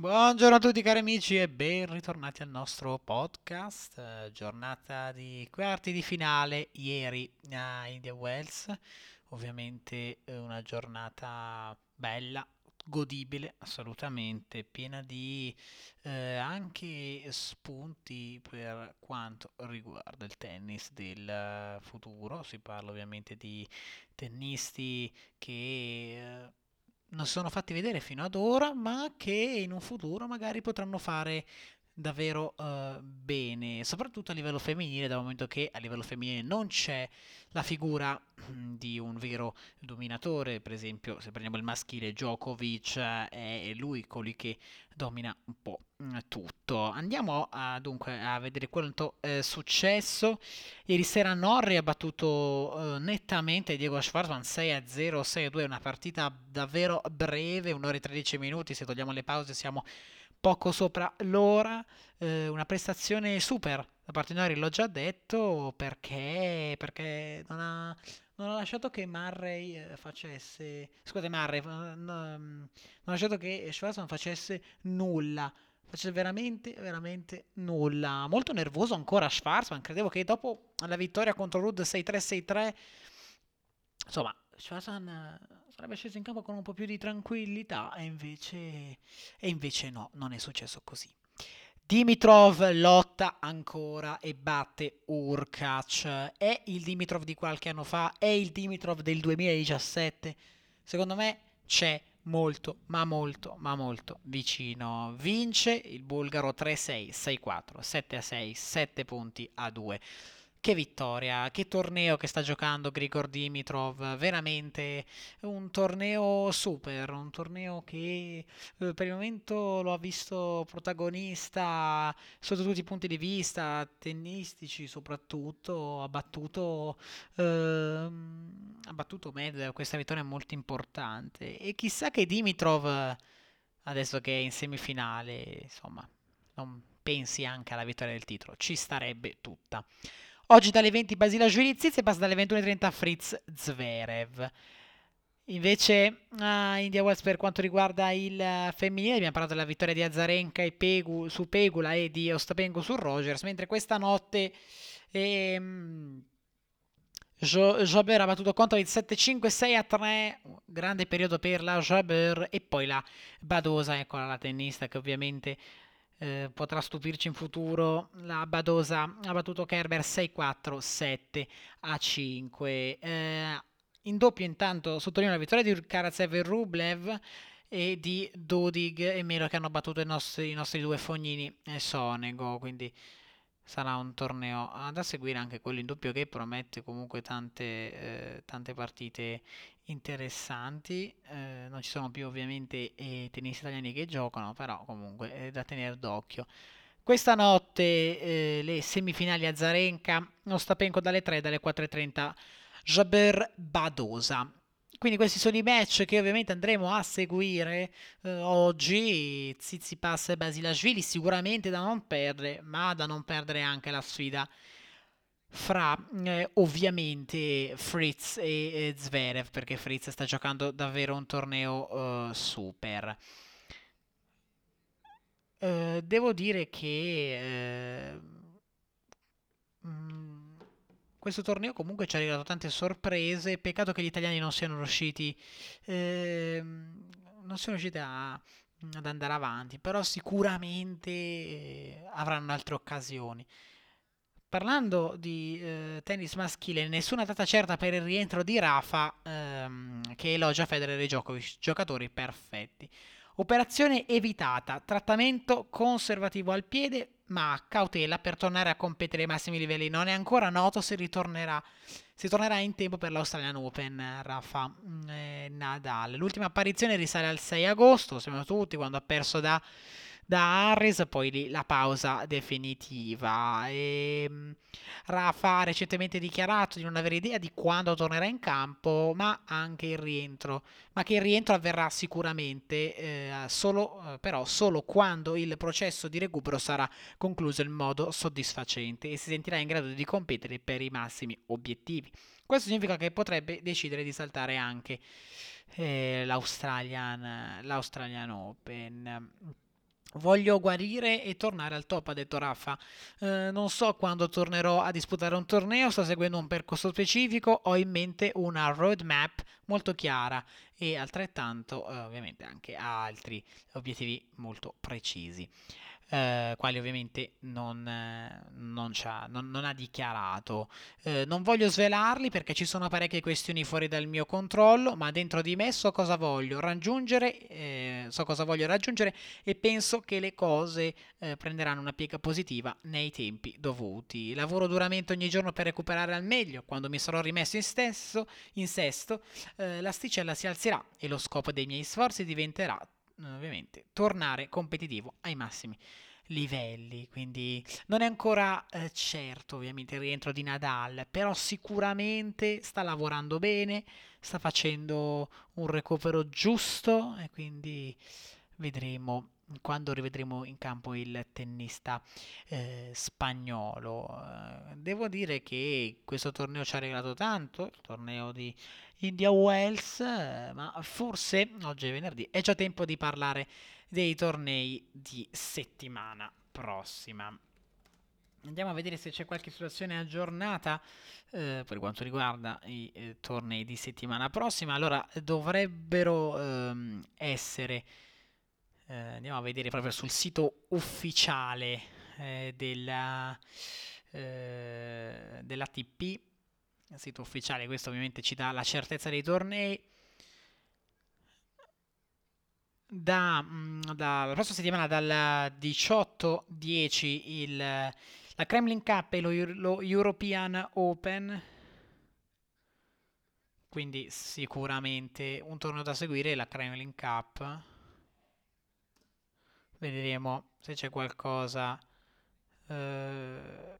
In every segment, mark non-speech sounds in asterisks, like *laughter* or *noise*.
Buongiorno a tutti cari amici e ben ritornati al nostro podcast. Eh, giornata di quarti di finale ieri a India Wells. Ovviamente eh, una giornata bella, godibile assolutamente, piena di eh, anche spunti per quanto riguarda il tennis del futuro. Si parla ovviamente di tennisti che eh, non sono fatti vedere fino ad ora, ma che in un futuro magari potranno fare davvero uh, bene, soprattutto a livello femminile, dal momento che a livello femminile non c'è la figura mm, di un vero dominatore, per esempio se prendiamo il maschile Djokovic è lui colui che domina un po' mm, tutto. Andiamo a, dunque a vedere quanto è successo. Ieri sera Norri ha battuto uh, nettamente Diego Schwarzman 6-0, 6-2, una partita davvero breve, un'ora e 13 minuti, se togliamo le pause siamo poco sopra l'ora, eh, una prestazione super da parte di Nori, l'ho già detto, perché, perché non, ha, non ha lasciato che Murray eh, facesse, scusate Murray, non, non ha lasciato che Schwarzman facesse nulla, facesse veramente, veramente nulla. Molto nervoso ancora Schwarzman, credevo che dopo la vittoria contro Rudd 6-3-6-3, insomma, Schwarzman sarebbe sceso in campo con un po' più di tranquillità e invece, e invece no, non è successo così. Dimitrov lotta ancora e batte Urkac. È il Dimitrov di qualche anno fa? È il Dimitrov del 2017? Secondo me c'è molto, ma molto, ma molto vicino. Vince il bulgaro 3-6, 6-4, 7-6, 7 punti a 2. Che vittoria, che torneo che sta giocando Grigor Dimitrov, veramente un torneo super, un torneo che eh, per il momento lo ha visto protagonista sotto tutti i punti di vista, tennistici soprattutto, ha battuto, ehm, ha battuto Medvedev, questa vittoria è molto importante e chissà che Dimitrov adesso che è in semifinale, insomma, non pensi anche alla vittoria del titolo, ci starebbe tutta. Oggi dalle 20 Basila Sviriziz e passa dalle 21.30 Fritz Zverev. Invece a India Wells per quanto riguarda il femminile abbiamo parlato della vittoria di Azarenka Pegu, su Pegula e di Ostapenko su Rogers, mentre questa notte ehm, Jaber ha battuto Kontovic 7-5, 6-3, grande periodo per la Jaber e poi la Badosa, eccola la tennista che ovviamente eh, potrà stupirci in futuro. La Badosa ha battuto Kerber 6-4, 7 a 5. Eh, in doppio intanto sottolineo la vittoria di Karatsev e Rublev e di Dodig e Melo che hanno battuto i nostri, i nostri due fognini e Sonego, quindi sarà un torneo da seguire anche quello in doppio che promette comunque tante, eh, tante partite interessanti. Eh, non ci sono più ovviamente eh, tennisti italiani che giocano, però comunque è da tenere d'occhio. Questa notte eh, le semifinali a Zarenka, Ostapenko dalle 3, dalle 4.30 Jaber Badosa. Quindi questi sono i match che ovviamente andremo a seguire eh, oggi. Tsitsipas e Basilashvili sicuramente da non perdere, ma da non perdere anche la sfida fra eh, ovviamente Fritz e, e, Zverev perché Fritz sta giocando davvero un torneo uh, super. Uh, devo dire che mh, questo torneo comunque ci ha regalato tante sorprese. Peccato che gli italiani non siano riusciti, ehm, non siano riusciti a, ad andare avanti, però sicuramente eh, avranno altre occasioni. Parlando di eh, tennis maschile, nessuna data certa per il rientro di Rafa, ehm, che elogia Federer e Djokovic, giocatori perfetti. Operazione evitata, trattamento conservativo al piede, ma cautela per tornare a competere ai massimi livelli. Non è ancora noto se ritornerà, si tornerà in tempo per l'Australian Open, Rafa eh, Nadal. L'ultima apparizione risale al 6 agosto, siamo tutti, quando ha perso da da Harris, poi la pausa definitiva. E, ehm, Rafa ha recentemente dichiarato di non avere idea di quando tornerà in campo, ma anche il rientro, ma che il rientro avverrà sicuramente, eh, solo, eh, però solo quando il processo di recupero sarà concluso in modo soddisfacente e si sentirà in grado di competere per i massimi obiettivi. Questo significa che potrebbe decidere di saltare anche eh, l'Australian, l'Australian Open. Voglio guarire e tornare al top, ha detto Raffa. Eh, non so quando tornerò a disputare un torneo, sto seguendo un percorso specifico, ho in mente una roadmap molto chiara e altrettanto eh, ovviamente anche altri obiettivi molto precisi eh, quali ovviamente non, eh, non, non, non ha dichiarato. Eh, non voglio svelarli perché ci sono parecchie questioni fuori dal mio controllo, ma dentro di me so cosa voglio raggiungere, eh, so cosa voglio raggiungere e penso che le cose eh, prenderanno una piega positiva nei tempi dovuti. Lavoro duramente ogni giorno per recuperare al meglio. Quando mi sarò rimesso in, stesso, in sesto, eh, l'asticella si alzerà e lo scopo dei miei sforzi diventerà ovviamente tornare competitivo ai massimi livelli, quindi non è ancora eh, certo ovviamente il rientro di Nadal, però sicuramente sta lavorando bene, sta facendo un recupero giusto e quindi vedremo quando rivedremo in campo il tennista eh, spagnolo. Eh, devo dire che questo torneo ci ha regalato tanto, il torneo di India Wells, eh, ma forse oggi è venerdì, è già tempo di parlare dei tornei di settimana prossima. Andiamo a vedere se c'è qualche situazione aggiornata eh, per quanto riguarda i eh, tornei di settimana prossima. Allora, dovrebbero ehm, essere eh, andiamo a vedere proprio sul sito ufficiale eh, della, eh, dell'ATP, il sito ufficiale, questo ovviamente ci dà la certezza dei tornei. Da, mm, da, la prossima settimana, dal 18-10, la Kremlin Cup e lo, lo European Open. Quindi sicuramente un torneo da seguire la Kremlin Cup Vedremo se c'è qualcosa. Eh,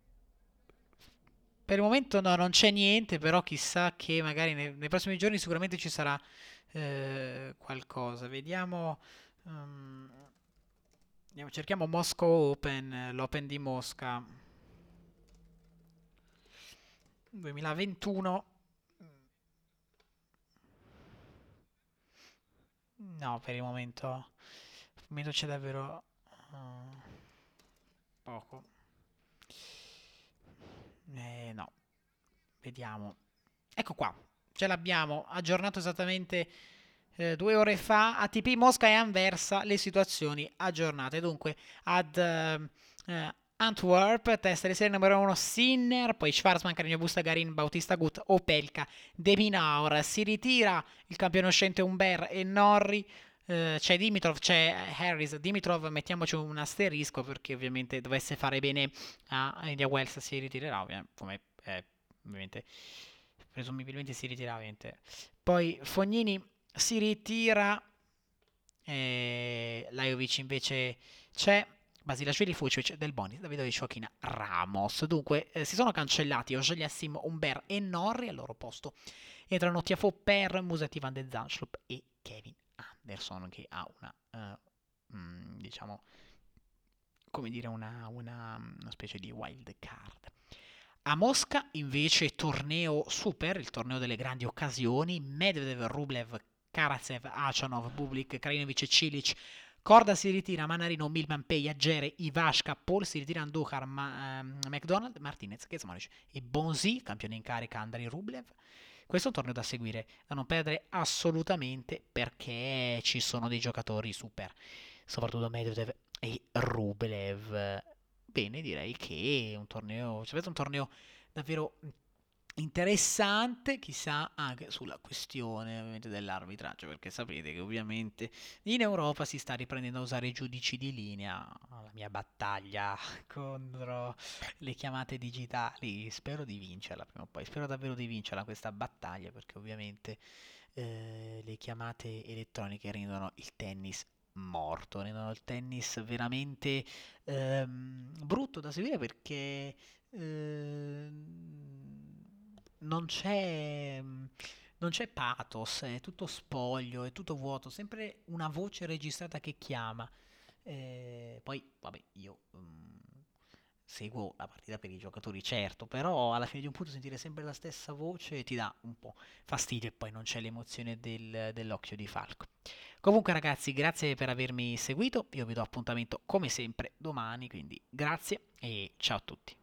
per il momento no, non c'è niente, però chissà che magari nei, nei prossimi giorni sicuramente ci sarà eh, qualcosa. Vediamo, um, vediamo, cerchiamo Moscow Open, l'Open di Mosca 2021. No, per il momento momento c'è davvero uh, poco. Eh, no, vediamo. Ecco qua, ce l'abbiamo aggiornato esattamente eh, due ore fa. ATP Mosca e Anversa, le situazioni aggiornate. Dunque, ad uh, Antwerp, testa di serie numero 1 Sinner, poi Schwarzman, Carigno Busta, Garin, Bautista Gut, Opelka, De Minaur, si ritira il campione uscente Umber e Norri, eh, c'è Dimitrov, c'è Harris. Dimitrov mettiamoci un asterisco perché ovviamente dovesse fare bene a India Wells si ritirerà, come eh, ovviamente presumibilmente si ritirerà ovviamente. Poi Fognini si ritira eh, Lajovic invece c'è Basilashvili, Fucic, Del Boni, Davidovic, Joaquina, Ramos. Dunque, eh, si sono cancellati Ogeliassim, Umber e Norri al loro posto. Entrano Tiafo per Musetti, Van de Zanschlup e Kevin Anderson che ha una, uh, mm, diciamo, come dire, una, una, una specie di wild card. A Mosca invece torneo super, il torneo delle grandi occasioni, Medvedev, Rublev, Karatsev, Achanov, Bublik, Krajinovic e Cilic. Corda si ritira, Manarino, Milman, Peja, Gere, Ivashka, Paul si ritira, Andujar, Ma, uh, McDonald, Martinez, Kezmanic e Bonzi, campione in carica Andrei Rublev. Questo è un torneo da seguire, da non perdere assolutamente perché ci sono dei giocatori super, soprattutto Medvedev e Rublev. Bene, direi che è un torneo, ci avete un torneo davvero interessante, chissà anche sulla questione dell'arbitraggio, perché sapete che ovviamente in Europa si sta riprendendo a usare i giudici di linea, la mia battaglia *laughs* contro le chiamate digitali, spero di vincerla prima o poi, spero davvero di vincerla questa battaglia, perché ovviamente eh, le chiamate elettroniche rendono il tennis morto, rendono il tennis veramente ehm, brutto da seguire perché... Ehm, non c'è, non c'è pathos, è tutto spoglio, è tutto vuoto, sempre una voce registrata che chiama. Eh, poi, vabbè, io um, seguo la partita per i giocatori, certo, però alla fine di un punto sentire sempre la stessa voce ti dà un po' fastidio e poi non c'è l'emozione del, dell'occhio di Falco. Comunque ragazzi, grazie per avermi seguito, io vi do appuntamento come sempre domani, quindi grazie e ciao a tutti.